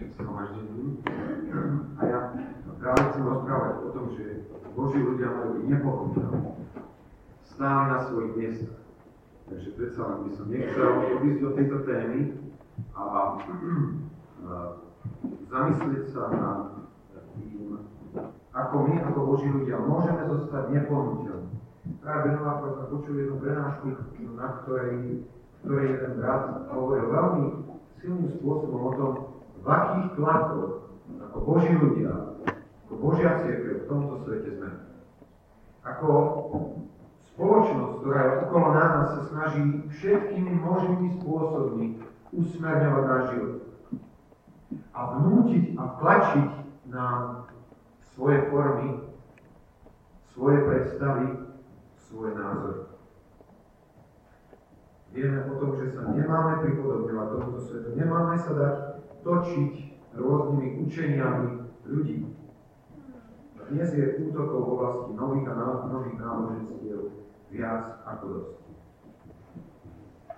našim. A ja práve chcem rozprávať o tom, že Boží ľudia majú byť nepochopiteľní. Stále na svojich miestach. Takže predsa len by som nechcel odísť do tejto témy a, a zamyslieť sa na tým, ako my, ako Boží ľudia, môžeme zostať nepohnutelní. Práve minulá sme počuli jednu prenášku, na ktorej, ktorej jeden brat hovoril veľmi silným spôsobom o tom, v akých tlakoch ako Boží ľudia, ako Božia církev v tomto svete sme. Ako spoločnosť, ktorá je okolo nás, sa snaží všetkými možnými spôsobmi usmerňovať náš život. A vnútiť a tlačiť na svoje formy, svoje predstavy, svoje názory. Vieme o tom, že sa nemáme pripodobňovať tomuto svetu, nemáme sa dať točiť rôznymi učeniami ľudí. Dnes je útokov v oblasti nových a nových náboženstiev viac ako dosť.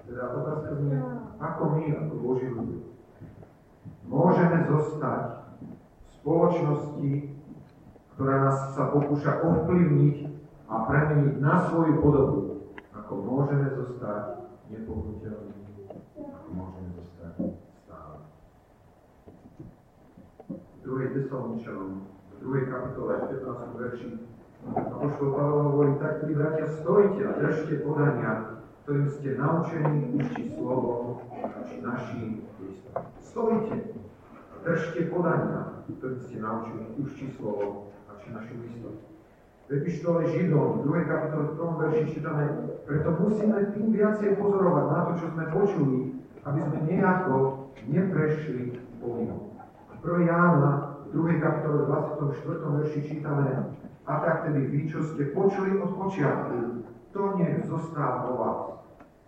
Teda otázka znie, ako my, ako Boží ľudia, môžeme zostať v spoločnosti, ktorá nás sa pokúša ovplyvniť a premeniť na svoju podobu, ako môžeme zostať nepohnutelní, ako môžeme 2. Tesaloničanom, 2. kapitole, 15. verši. Apoštol Pavel hovorí, tak pri bratia stojte a držte podania, ktorým ste naučení už slovo, či našim Stojte a držte podania, ktorým ste naučení už či slovo, či našim listom. V epištole Židom, 2. kapitole 2. verši čítame, preto musíme tým viacej pozorovať na to, čo sme počuli, aby sme nejako neprešli povinnosť. V 1. Jána, v 2. kapitole, 24. verši čítame, a tak tedy vy, čo ste počuli od počiatku, to nech zostáva vo vás.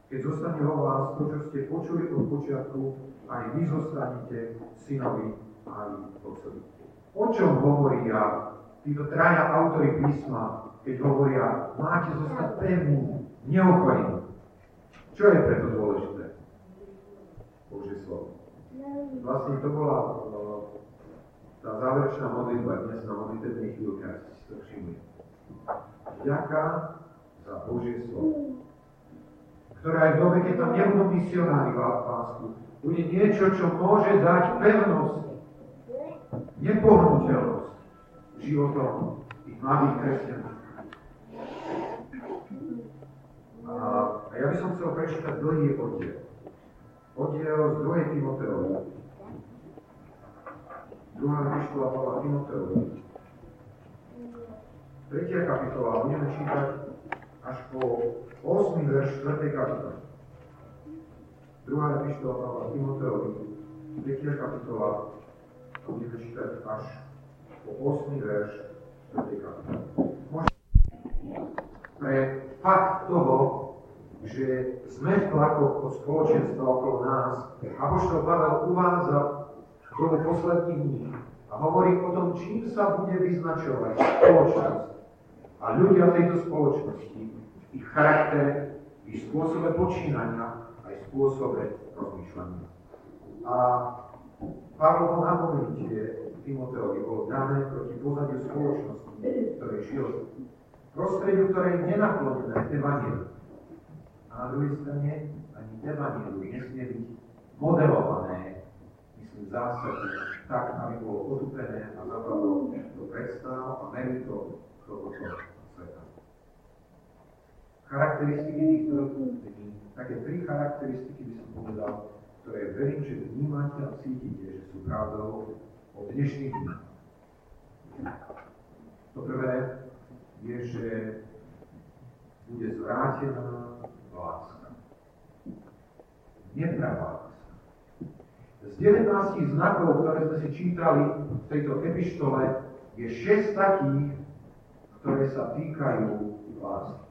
Keď zostane vo vás to, čo ste počuli od počiatku, aj vy zostanete synovi aj otcovi. O čom hovorí ja títo traja autory písma, keď hovoria, máte zostať pevní, neochorení. Čo je preto dôležité? Božie slovo. Vlastne to bola tá záverečná modlitba dnes na modlitebných chvíľkach, si to všimli. Vďaka za Božie slovo, ktoré aj v dobe, keď tam nebudú misionári v Pásku, bude niečo, čo môže dať pevnosť, nepohnutelnosť životom tých mladých kresťanov. A, a ja by som chcel prečítať dlhý oddiel. Oddiel z 2. Timoteovi, Druhá epištola Pavla Timoteovi. Tretia kapitola, budeme čítať až po 8. verš 4. kapitoly. Druhá epištola Pavla Timoteovi, tretia kapitola, budeme čítať až po 8. verš 4. kapitoly. Pre fakt toho, že sme v tlakoch spoločenstva okolo nás, Apoštol Pavel uvádza tomu posledných dní a hovorí o tom, čím sa bude vyznačovať spoločnosť a ľudia tejto spoločnosti, ich charaktere, ich spôsobe počínania, aj spôsobe rozmýšľania. A Pavlovo napomenutie Timoteovi bolo dané proti pozadiu spoločnosti, ktorej žil. Prostrediu, ktoré je nenaklonené evanielu. A na druhej strane ani evanielu nesmie byť modelované v zásade tak, aby bolo potupené a zapadlo do predstav a meritom tohoto sveta. Charakteristiky týchto dní, také tri charakteristiky by som povedal, ktoré verím, že vnímate a cítite, že sú pravdou o dnešných dní. To prvé je, že bude zvrátená láska. Nepravá z 19 znakov, ktoré sme si čítali v tejto epištole, je 6 takých, ktoré sa týkajú lásky.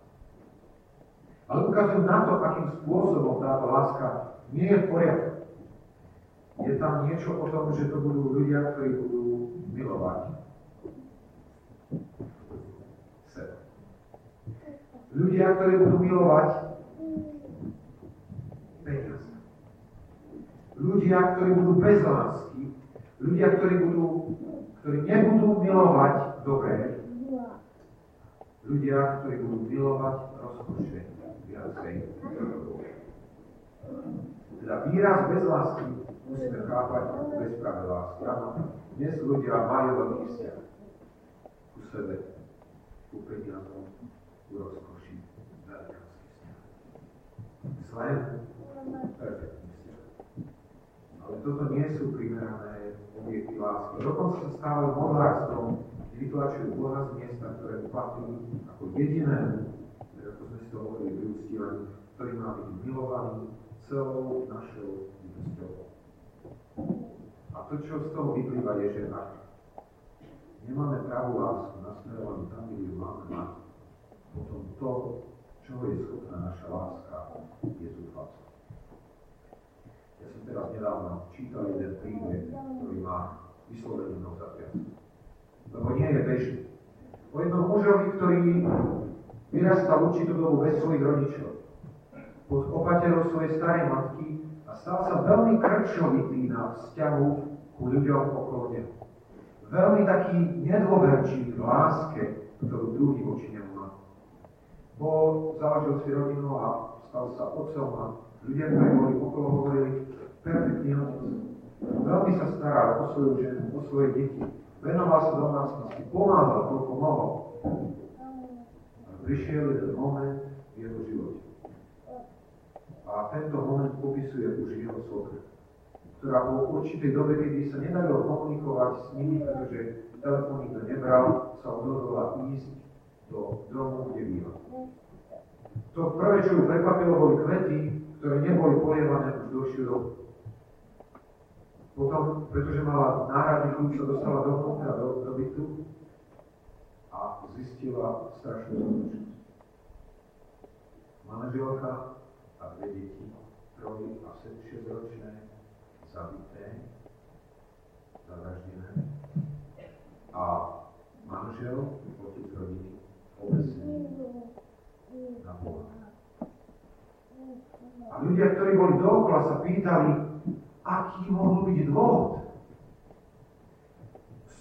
Ale ukazujú na to, akým spôsobom táto láska nie je v poriadku. Je tam niečo o tom, že to budú ľudia, ktorí budú milovať seba. Ľudia, ktorí budú milovať ľudia, ktorí budú bez lásky Ľudia, ktorí, budú, ktorí nebudú milovať dobré, ľudia, ktorí budú milovať rozkoše viacej Teda výraz bez lásky musíme chápať bez práve lásky. Dnes ľudia majú veľký vzťah ku sebe, ku peniazom, ku rozkoši, velikánsky vzťah. Zlé, perfektný vzťah. Ale toto nie sú primerané objekty lásky. Dokonca sa stávajú kde vytlačujú Boha z miesta, ktoré patrí ako jedinému, ako sme si to hovorili úctievaní, ktorý má byť milovaný celou našou bytosťou. A to, čo z toho vyplýva, je, že ak nemáme pravú lásku nasmerovanú tam, kde ju máme mať, potom to, čo je schopná naša láska, je zúfalstvo. Ja som teraz nedávno čítal jeden príbeh, ktorý má vyslovene zatriasť. Lebo nie je bežný. O jednom mužovi, ktorý vyrastal určitú dobu bez svojich rodičov. Pod opaterou svojej starej matky a stal sa veľmi krčovitý na vzťahu ku ľuďom okolo neho. Veľmi taký nedôverčivý v láske, ktorú druhý voči nemu má. Bol, založil si rodinu a stal sa otcom a ľudia, ktorí boli okolo, hovorili, perfektný otec. Veľmi sa staral o svoju ženu, o svoje deti. Venoval sa domácnosti, pomáhal, koľko mohol. A prišiel jeden moment v jeho živote. A tento moment popisuje už jeho svokra, ktorá po určitej dobe, kedy sa nedalo komunikovať s nimi, pretože telefón nikto nebral, sa odhodla ísť do domu, kde býva. To prvé, čo ju prekvapilo, boli kvety, ktoré neboli polievané už dlhšiu dobu. Potom, pretože mala náhradný kľúč, sa dostala dovnútra do, do bytu a zistila strašnú skutočnosť. Manželka a dve deti, troj a 6 ročné, zabité, zavraždené a manžel, otec rodiny, obesený na Boha. A ľudia, ktorí boli dookola, sa pýtali, aký mohol byť dôvod.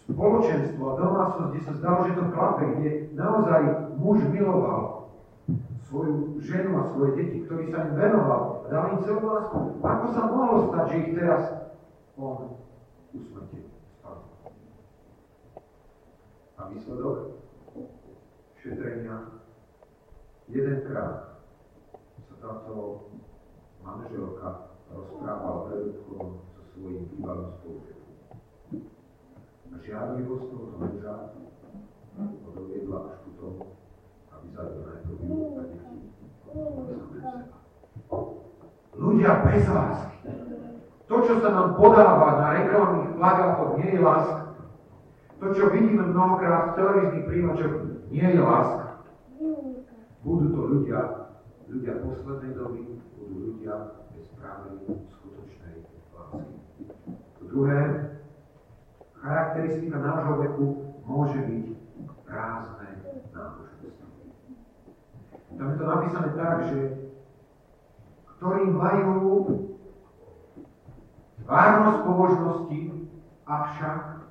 Spoločenstvo a domácnosť, kde sa zdalo, že to klape, kde naozaj muž miloval svoju ženu a svoje deti, ktorý sa im venoval a dal im celú lásku. Ako sa mohlo stať, že ich teraz on usmrtil? A výsledok šetrenia jedenkrát sa táto manželka rozprával predovkom so svojím bývalým spolužiakom. A žiadlivosť tohoto muža ho doviedla až ku tomu, aby zabil najprv a deti, Ľudia bez lásky. To, čo sa nám podáva na reklamných plagátoch, nie je láska. To, čo vidíme mnohokrát v televíznych príjimačoch, nie je láska. Budú to ľudia, ľudia poslednej doby, budú ľudia bez pravej, skutočnej lásky. To druhé, charakteristika nášho veku môže byť prázdne náboženstvo. Tam je to napísané tak, že ktorí majú tvárnosť pobožnosti, avšak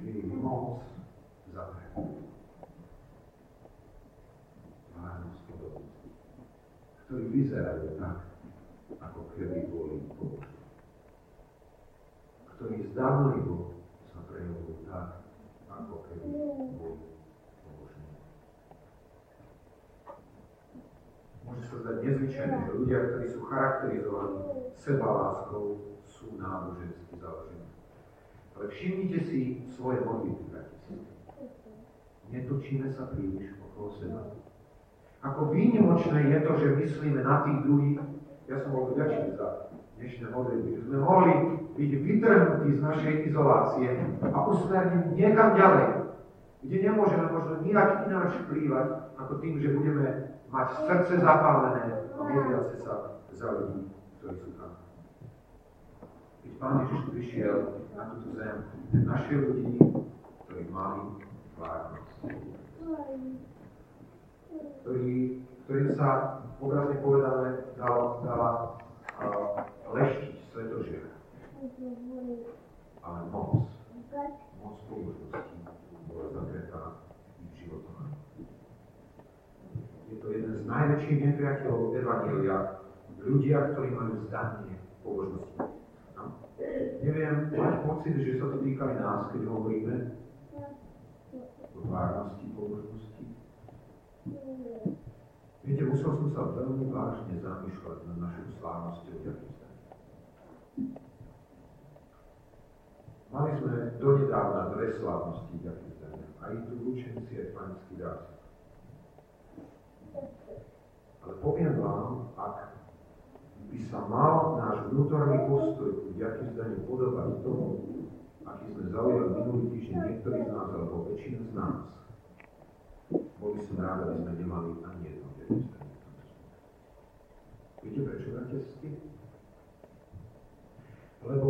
jej moc zapremú. Tvárnosť pobožnosti. Ktorí vyzerajú tak, ako keby boli pobožní. Ktorí zdanlivo sa prejavujú tak, ako keby boli môže sa zdať nezvyčajné, že ľudia, ktorí sú charakterizovaní sebaláskou, sú nábožensky založení. Ale všimnite si svoje modlitby, bratia. Netočíme sa príliš okolo seba. Ako výnimočné je to, že myslíme na tých druhých. Ja som bol vďačný za dnešné modlitby, sme mohli byť vytrhnutí z našej izolácie a usmernení niekam ďalej, kde nemôžeme možno nijak ináč vplývať, ako tým, že budeme mať srdce zapálené a modliace sa za ľudí, ktorí sú tam. Keď Pán Ježiš prišiel na túto zem, našiel ľudí, ktorí mali tvárnosť. Ktorý, ktorým sa obrazne povedané dala, dala uh, leštiť svetožiera. Ale moc, moc pobožnosti bola zakretá ich životom. Je to jeden z najväčších nepriateľov Evangelia, ľudia, ktorí majú zdanie pobožnosti. No. Neviem, mať pocit, že sa to týka aj nás, keď hovoríme o tvárnosti pobožnosti. Viete, musel som sa veľmi vážne zamýšľať nad našou slávnosťou ďakujem. Mali sme donedávna dve slávnosti ďakujem. Aj tu učenci, aj panický dáz. Ale poviem vám, ak by sa mal náš vnútorný postoj ku ďakujem podobať tomu, aký sme zaujali minulý týždeň niektorí z nás, alebo väčšina z nás, boli som rád, aby sme nemali ani jedno ďakujem. Viete prečo, bratia Lebo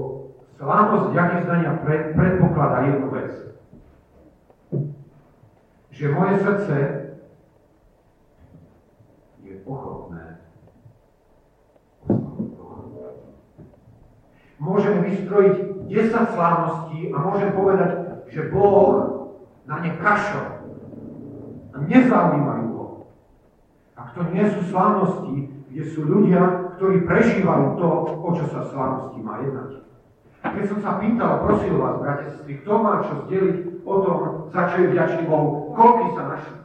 slávnosť ďakujem pred, predpokladá jednu vec. Že moje srdce je ochotné Môžeme vystrojiť 10 slávností a môžem povedať, že Boh na ne kašol. Nezaujímajú ho. Ak to nie sú slávnosti, kde sú ľudia, ktorí prežívajú to, o čo sa slávnosti má jednať. Keď som sa pýtal, prosil vás, bratia, sestry, kto má čo zdeliť o tom, za čo je vďačný Bohu, koľko sa našli.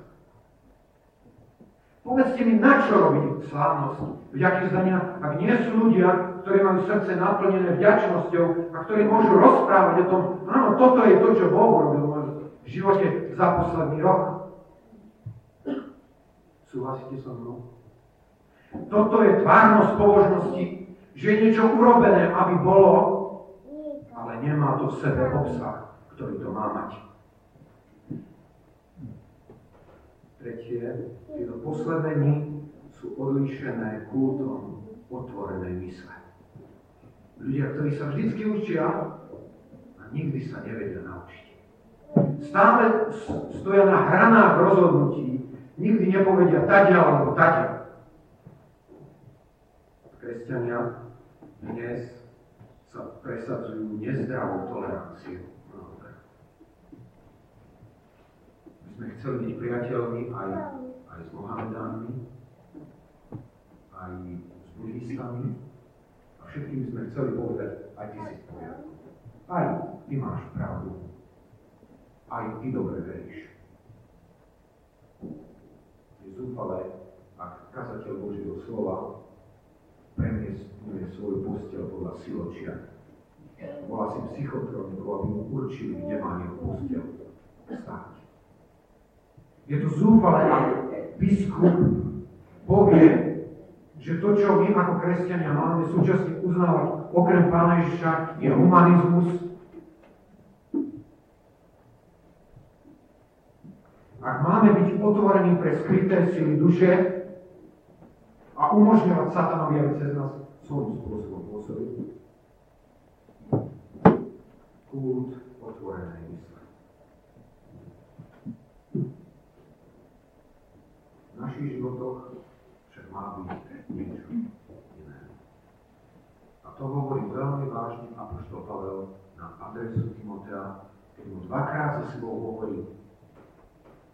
Povedzte mi, na čo robiť slávnosť vďaky zdania, ak nie sú ľudia, ktorí majú srdce naplnené vďačnosťou a ktorí môžu rozprávať o tom, áno, toto je to, čo Boh robil v živote za posledný rok. Súhlasíte so mnou? Toto je tvárnosť pobožnosti, že je niečo urobené, aby bolo, ale nemá to v sebe obsah, ktorý to má mať. Tretie, tieto posledné sú odlišené kultom otvorenej mysle. Ľudia, ktorí sa vždycky učia a nikdy sa nevedia naučiť. Stále stoja na hranách rozhodnutí, nikdy nepovedia tadia alebo tadia. Kresťania dnes sa presadzujú nezdravou toleranciou sme chceli byť priateľmi aj, aj s Mohamedánmi, aj s buddhistami a všetkým sme chceli povedať, aj ty si v poriadku. Aj ty máš pravdu. Aj ty dobre veríš. Je zúfale, ak kazateľ Božieho slova premiestňuje svoju posteľ podľa siločia. Volá si psychotroniku, aby mu určili, kde má jeho posteľ stáť. Je to zúfale, ak biskup povie, že to, čo my ako kresťania máme súčasne uznávať okrem Pána Ježiša, je humanizmus. Ak máme byť otvorení pre skryté sily duše a umožňovať satanovi, aby cez nás svojím spôsobom pôsobiť, kult otvorenej mysle. našich životoch však má byť niečo iné. A to hovorí veľmi vážne Apoštol Pavel na adresu Timotea, keď mu dvakrát za sebou hovorí,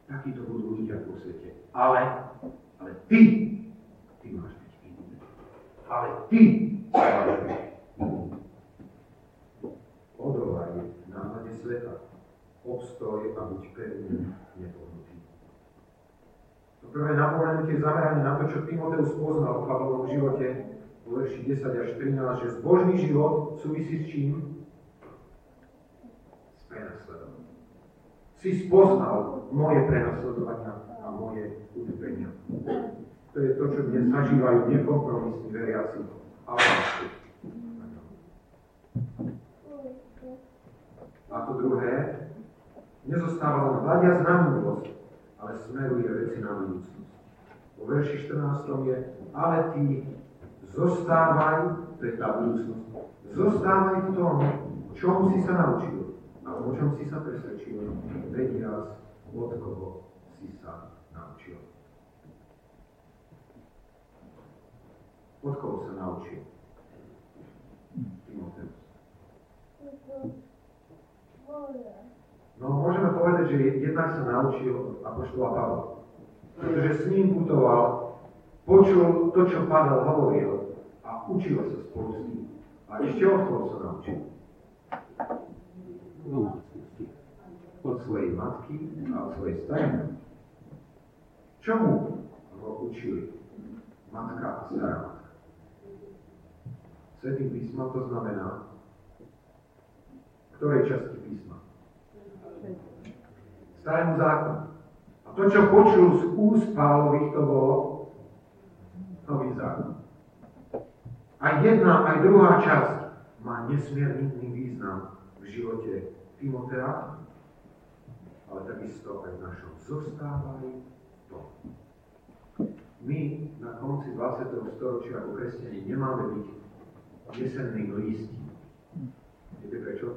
takíto budú ľudia po svete. Ale, ale ty, ty máš byť iný. Ale ty máš byť iný. Odolaj náhľade sveta. Obstoj a buď pevný, nepohodný prvé napomenutie zamerané na to, čo Timoteus poznal o Pavlovom živote v verši 10 až 13, že zbožný život súvisí s čím? S. Si spoznal moje prenasledovania a moje utrpenia. To je to, čo dnes zažívajú nekompromisní veriaci. Ale a to druhé, nezostáva len hľadiac na múdrosť, ale smeruje veci na budúcnosť. Vo verši 14 je, ale ty zostávaj, to je tá budúcnosť, zostávaj v tom, čom si sa naučil a o čom si sa presvedčil, vediac, od koho si sa naučil. Od koho sa naučil? Timoteus. že jednak sa naučil Apoštola Pavla. Pretože s ním putoval, počul to, čo Pavel hovoril a učil sa spolu s ním. A ešte od koho sa naučil? Od svojej matky a od svojej starej Čomu ho učili matka a stará matka? Svetým písmom to znamená, ktorej časti písma? Starému zákonu. A to, čo počul z úst Pálových, to bolo nový zákon. Aj jedna, aj druhá časť má nesmierný význam v živote Timotea, ale takisto aj v našom zostávaní to. My na konci 20. storočia ako kresťania nemáme byť jesenným lístím. Viete prečo?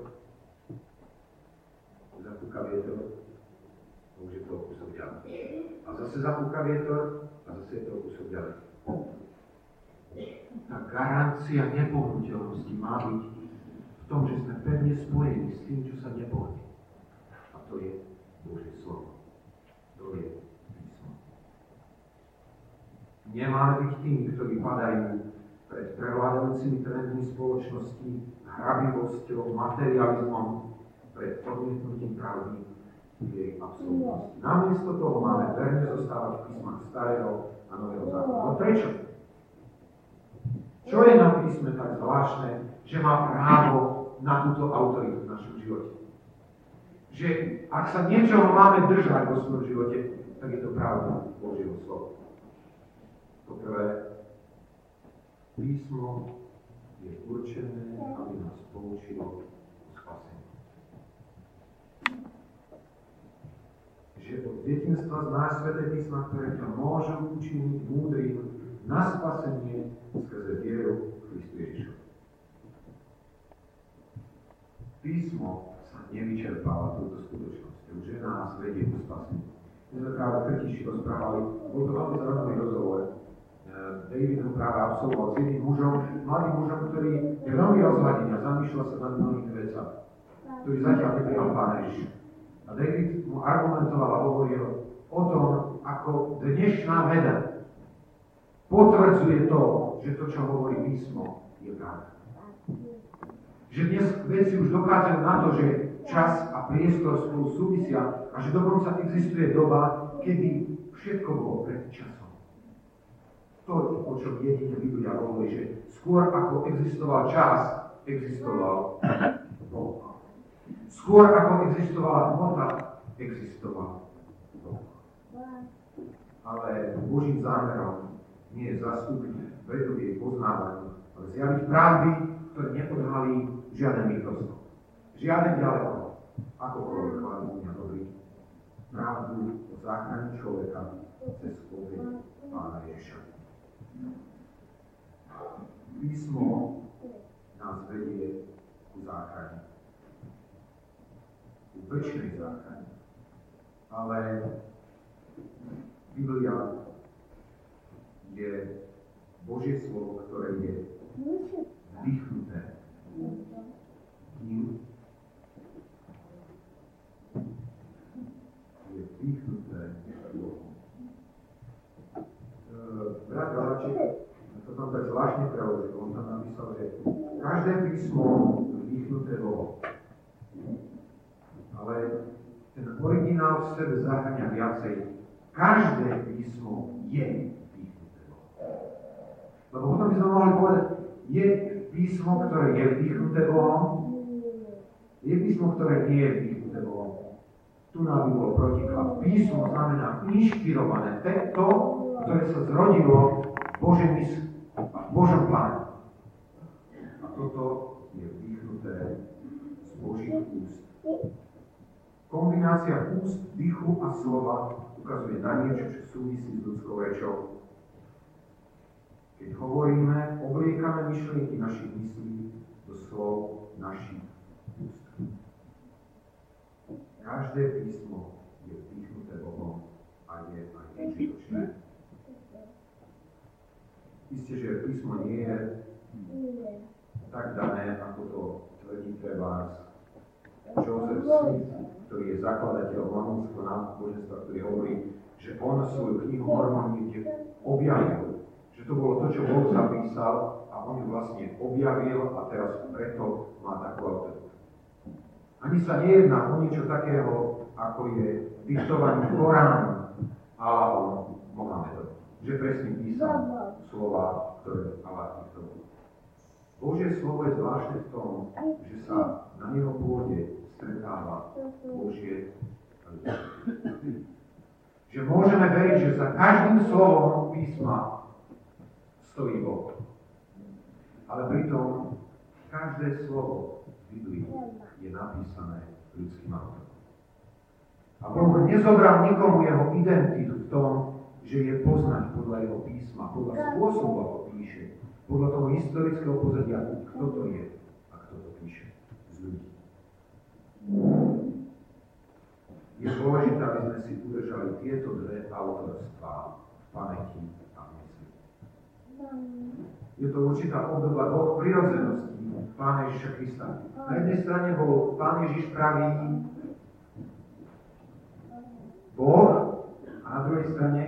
Zapúka vietor, už je to kúsok ďalej. A zase zapúka vietor a zase je to kúsok ďalej. Tá garancia nepohnutelnosti má byť tom, že sme pevne spojení s tým, čo sa nepohne. A to je Božie slovo. To je písmo. Nemáme byť tými, ktorí padajú pred prevládajúcimi trendmi spoločnosti, hrabivosťou, materializmom, pred odmietnutím pravdy v jej absolútnosti. Namiesto toho máme verne zostávať v písmach starého a nového zákona. No prečo? Čo je na písme tak zvláštne, že má právo na túto autoritu v našom živote? Že ak sa niečoho máme držať vo svojom živote, tak je to pravda Božieho slova. Poprvé, písmo je určené, aby nás poučilo že od detinstva znáš Sveté písma, ktoré ťa môžu učiniť múdrym na spasenie skrze vieru Písmo sa nevyčerpáva túto skutočnosťou, že nás vedie ku spaseniu. My sme práve Krtiši rozprávali, bol to veľmi zaujímavý rozhovor. Eh, David ho práve absolvoval s jedným mužom, mladým mužom, ktorý je veľmi rozhľadený a zamýšľa sa nad mnohými vecami, ktorý zatiaľ neprijal Pána Ježiša. A David mu argumentoval a hovoril o tom, ako dnešná veda potvrdzuje to, že to, čo hovorí písmo, je pravda. Že dnes veci už dokážu na to, že čas a priestor spolu súvisia a že dokonca existuje doba, kedy všetko bolo pred časom. To, o čom jedine Biblia hovorí, že skôr ako existoval čas, existoval Boh. Skôr ako existovala hmota, existoval Boh. Ale Božím zámerom nie je zastúpiť vedu jej poznávaní, ale zjaviť pravdy, ktoré nepodhalí žiaden mikroskop. Žiaden ďaleko, akokoľvek hľadú mňa dobrý, pravdu o záchrane človeka cez obeď Pána Ježa. Písmo nás vedie ku záchrane väčšnej záchrane. Ale Biblia je Božie slovo, ktoré je vdychnuté ním je vdychnuté Bohom. Brat Galaček to tam tak zvláštne preložil. On tam napísal, že každé písmo vdychnuté Bohom ale ten originál v sebe zahrania viacej. Každé písmo je vdýchnuté Lebo potom by sme mohli povedať, je písmo, ktoré je vdýchnuté Bohom, je písmo, ktoré nie je vdýchnuté Bohom. Tu nám by protiklad. Písmo znamená inšpirované, to, ktoré sa zrodilo v a v Božom pláne. A toto je vdýchnuté z Božích úst. Kombinácia úst, dychu a slova ukazuje na niečo, čo súvisí s ľudskou rečou. Keď hovoríme, obliekame myšlienky našich myslí do slov našich. Každé písmo je vdýchnuté Bohom a je aj užitočné. Isté, že písmo nie je tak dané, ako to tvrdí Trebárs Joseph Smith, ktorý je zakladateľom mormonského náboženstva, ktorý hovorí, že on svoju knihu Mormon objavil. Že to bolo to, čo Boh zapísal a on ju vlastne objavil a teraz preto má takú autoritu. Ani sa nejedná o niečo takého, ako je diktovanie Koránu alebo Mohamedov. Že presne písal slova, ktoré Allah diktoval. Božie slovo je zvláštne v tom, že sa na jeho pôde stretáva Božie Že môžeme veriť, že za každým slovom písma stojí Boh. Ale pritom každé slovo v Biblii je napísané ľudským autorom. A Boh nezobral nikomu jeho identitu v tom, že je poznať podľa jeho písma, podľa spôsobu, ako píše, podľa toho historického pozadia, kto to je a kto to píše z ľudí. Je dôležité, aby sme si udržali tieto dve autorstvá v pamäti a mysli. Je to určitá obdoba dvoch prirodzeností Pána Ježiša Krista. Na jednej strane bol Pán Ježiš pravý Boh a na druhej strane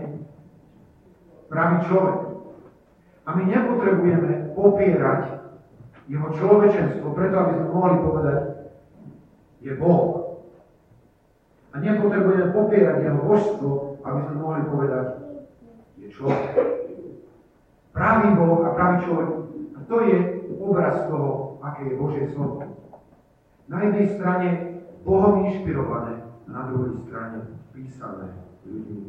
pravý človek. A my nepotrebujeme popierať jeho človečenstvo, preto aby sme mohli povedať, je Boh. A nepotrebujeme popierať jeho božstvo, aby sme mohli povedať, je človek. Pravý Boh a pravý človek. A to je obraz toho, aké je Božie slovo. Na jednej strane Bohom inšpirované, na druhej strane písané ľuďmi,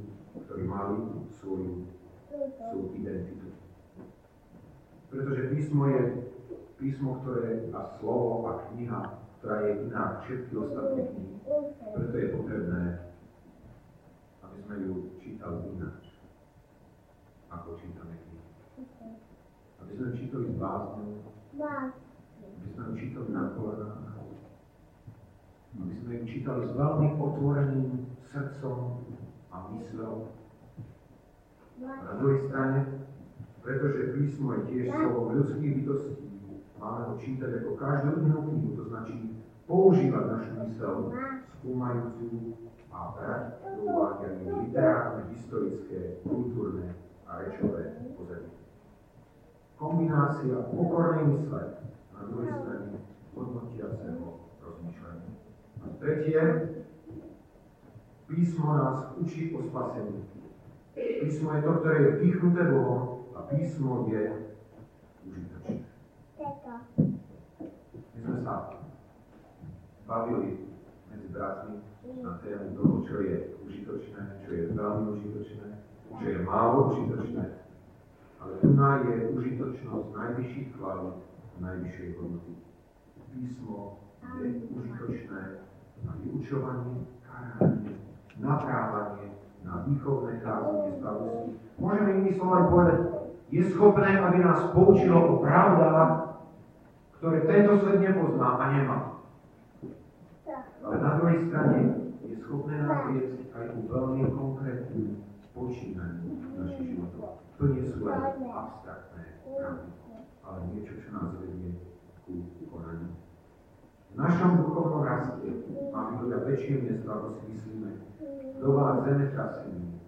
ktorí mali svoju, svoju identitu. Pretože písmo je písmo, ktoré a slovo a kniha, ktorá je iná všetky ostatné knihy. Preto je potrebné, aby sme ju čítali ináč, ako čítame knihy. Aby sme čítali s bázňou, aby sme ju čítali na kolenách, aby sme ju čítali s veľmi otvoreným srdcom a mysľou. Na druhej strane, pretože písmo je tiež slovo ľudských bytostí, máme ho čítať ako každú inú knihu, to značí používať našu mysel, skúmajúcu a brať do úvahy literárne, historické, kultúrne a rečové pozadie. Kombinácia pokornej mysle na druhej strane hodnotiaceho rozmýšľania. Tretie, písmo nás učí o spasení. Písmo je to, ktoré je vdychnuté Bohom a písmo je užitočné. My sme sa bavili medzi bratmi na tému toho, čo je užitočné, čo je veľmi užitočné, čo je málo užitočné. Ale tu je užitočnosť najvyšších kvalít, najvyššej hodnoty. Písmo je užitočné na vyučovanie, karanie, naprávanie, na výchovné kázanie spravodlivosti. Môžeme inými slovami povedať, je schopné, aby nás poučilo o pravdách, ktoré tento svet nepozná a nemá. Ale na druhej strane je schopné nás viesť aj ku veľmi konkrétnym počínaní našich životov. To nie sú len abstraktné pravdy, ale niečo, čo nás vedie ku konaniu. V našom duchovnom raste máme veľa väčšie miesto, ako si myslíme, dobách zemetrasení,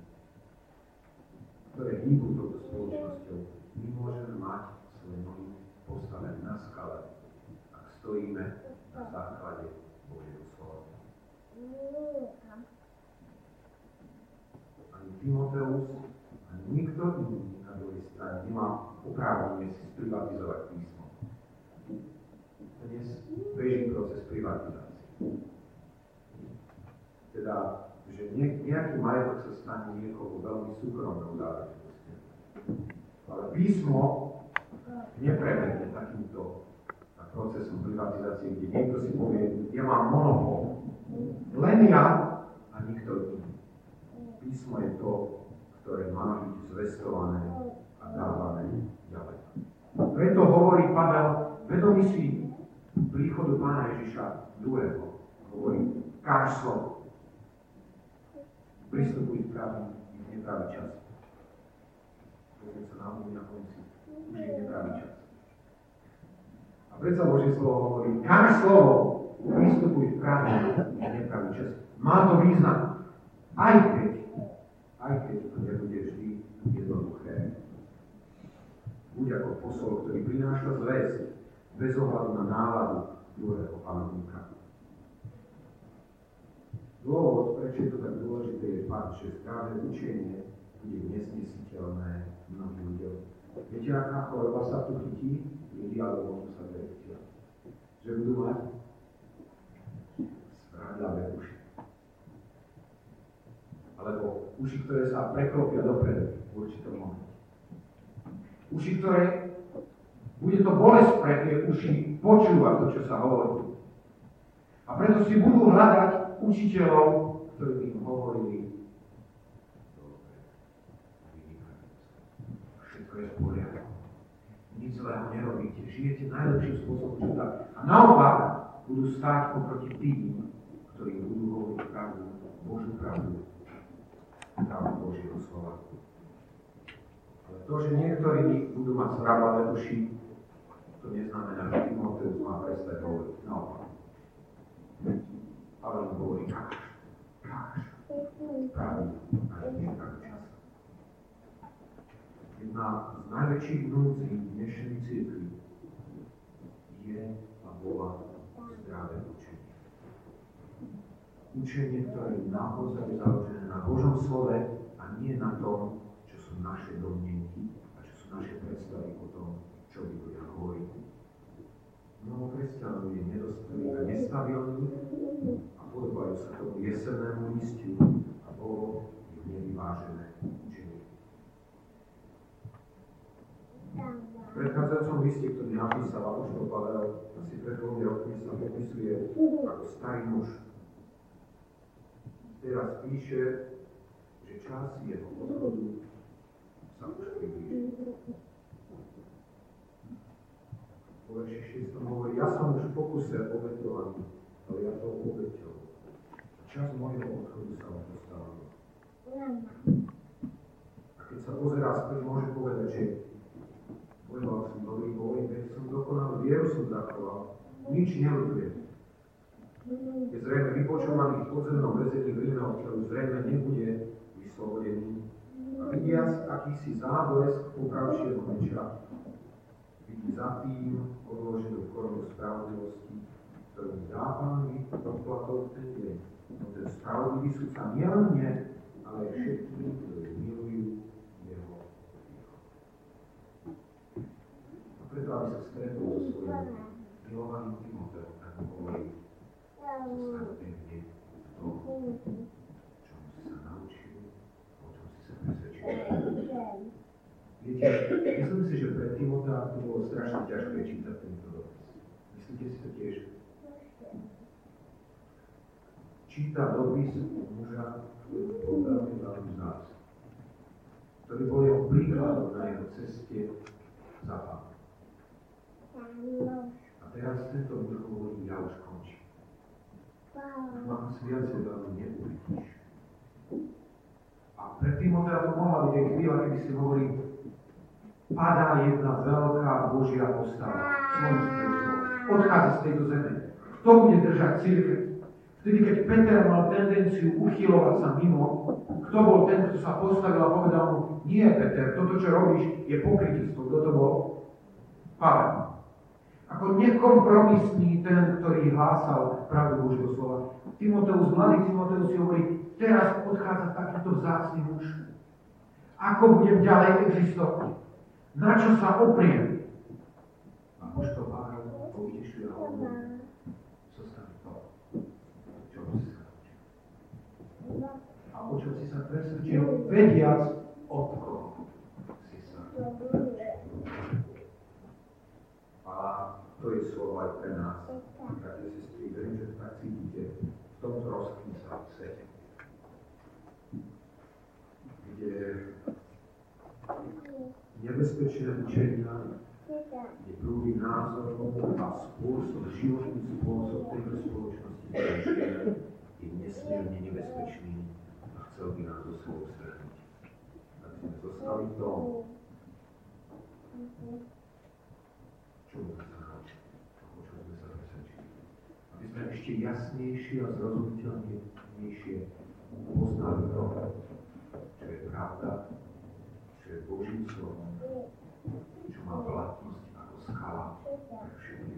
ktoré hýbu touto spoločnosťou, my môžeme mať svoje nohy postavené na skale, ak stojíme na základe Božieho slova. Ani Timoteus, ani nikto iný na druhej strane nemá oprávnenie si sprivatizovať písmo. Dnes beží proces privatizácie. Teda že nejaký majetok sa stane niekoho veľmi súkromnou záležitosťou. Ale písmo neprebehne takýmto procesom privatizácie, kde niekto si povie, ja mám monopol. Len ja a nikto iný. Písmo je to, ktoré má byť zvestované a dávané ďalej. Preto hovorí Pavel, vedomí si príchodu Pána Ježiša druhého. Hovorí, káž slovo pristupuj v pravý, nepravý čas. Pozrieť sa na na konci, už je nepravý čas. A predsa Božie slovo hovorí, káž slovo, Pristupuj pravý, nepravý čas. Má to význam. Aj keď, aj keď to nebude vždy jednoduché. Buď ako posol, ktorý prináša zväzť bez ohľadu na náladu druhého panovníka. Dôvod, prečo je to tak dôležité, je fakt, že správne učenie bude neznesiteľné mnohým ľuďom. Viete, aká choroba sa tu chytí? Ľudia, alebo možno sa zrektia. Že budú mať správne uši. Alebo uši, ktoré sa preklopia dopredu v určitom momente. Uši, ktoré bude to bolesť pre tie uši počúvať to, čo sa hovorí. A preto si budú hľadať učiteľov, ktorí by im hovorili všetko je v poriadku. Nič zlého nerobíte. Žijete najlepším spôsobom, čo. A naopak budú stáť oproti tým, ktorí budú hovoriť pravdu, Božiu pravdu, pravdu Božieho slova. Ale to, že niektorí budú mať zrabavé uši, to neznamená, že Timoteus má prestať hovoriť. Naopak. Ale on hovorí, káž, káž, pravdu, ale nie. Jedna z najväčších núdzí dnešnej církvy je a bola zdravé učenie. Učenie, ktoré je naozaj založené na Božom slove a nie na tom, čo sú naše domnenky a čo sú naše predstavy o tom, čo by ľudia hovorí. Mnoho kresťanov je nedospelých a nestabilných a podobajú sa tomu jesennému listiu a bolo ich nevyvážené učenie. V predchádzajúcom liste, ktorý napísal Apoštol Pavel, asi pred dvomi rokmi sa popisuje ako starý muž. Teraz píše, že čas jeho odchodu sa už priblížil vo verši 6 hovorí, ja som už v pokuse obetovaný, ale ja to obeťou. Čas môjho odchodu sa už dostáva. A keď sa pozerá späť, môže povedať, že bojoval som dobrý boj, veď som dokonal, vieru som zachoval, nič nelutujem. Je zrejme vypočúvaný v podzemnom väzení v Ríme, odkiaľ zrejme nebude vyslobodený. A vidiac akýsi záblesk popravšieho meča, za tým odloženú korunu spravodlivosti, ktorú dá pánovi doplatov ten deň. No ten spravodlivý sudca nielen mne, ale aj všetkým, ktorí milujú jeho. A preto, aby sa stretol so svojím milovaným Timoteom, mu hovorí, zostaň pevne v tom, čom si sa naučil, o čom si sa presvedčil. Viete, myslím si, že pre Timota to bolo strašne ťažké čítať tento dopis. Myslíte si to tiež? Číta dopis muža, ktorý bol veľmi, veľmi nás, ktorý bol jeho príkladom na jeho ceste za pán. A teraz tento muž hovorí, ja už končím. Už mám si viacej veľmi neuvidíš. A pre Timota to mohla byť chvíľa, kedy si hovorí, padá jedna veľká Božia postava svojím spôsobom. Odchádza z tejto zeme. Kto bude držať církev? Vtedy, keď Peter mal tendenciu uchylovať sa mimo, kto bol ten, kto sa postavil a povedal mu, nie Peter, toto, čo robíš, je pokrytectvo. Kto to bol? Pavel. Ako nekompromisný ten, ktorý hlásal pravdu Božieho slova. Timoteus, mladý Timoteus si hovorí, teraz odchádza takýto vzácný muž. Ako budem ďalej existovať? Na čo sa opriem? A to Pavel vytešuje a hovorí, zostaň to, čo si sa A o čo si sa presvedčil, vediac od koho si sa A to je slovo aj pre nás, bratia, sestry, verím, že tak cítite v tomto rozkýsa svete, kde nebezpečné učenia, je druhý názor a spôsob, životný spôsob tejto spoločnosti je nesmierne nebezpečný a chcel by nás zo sebou strhnúť. Aby sme zostali v tom, čo sme sa sme sa presvedčili. Aby sme ešte jasnejšie a zrozumiteľnejšie poznali to, čo je pravda, čo je Božím slovom, čo má platnosť ako skala pre. Nie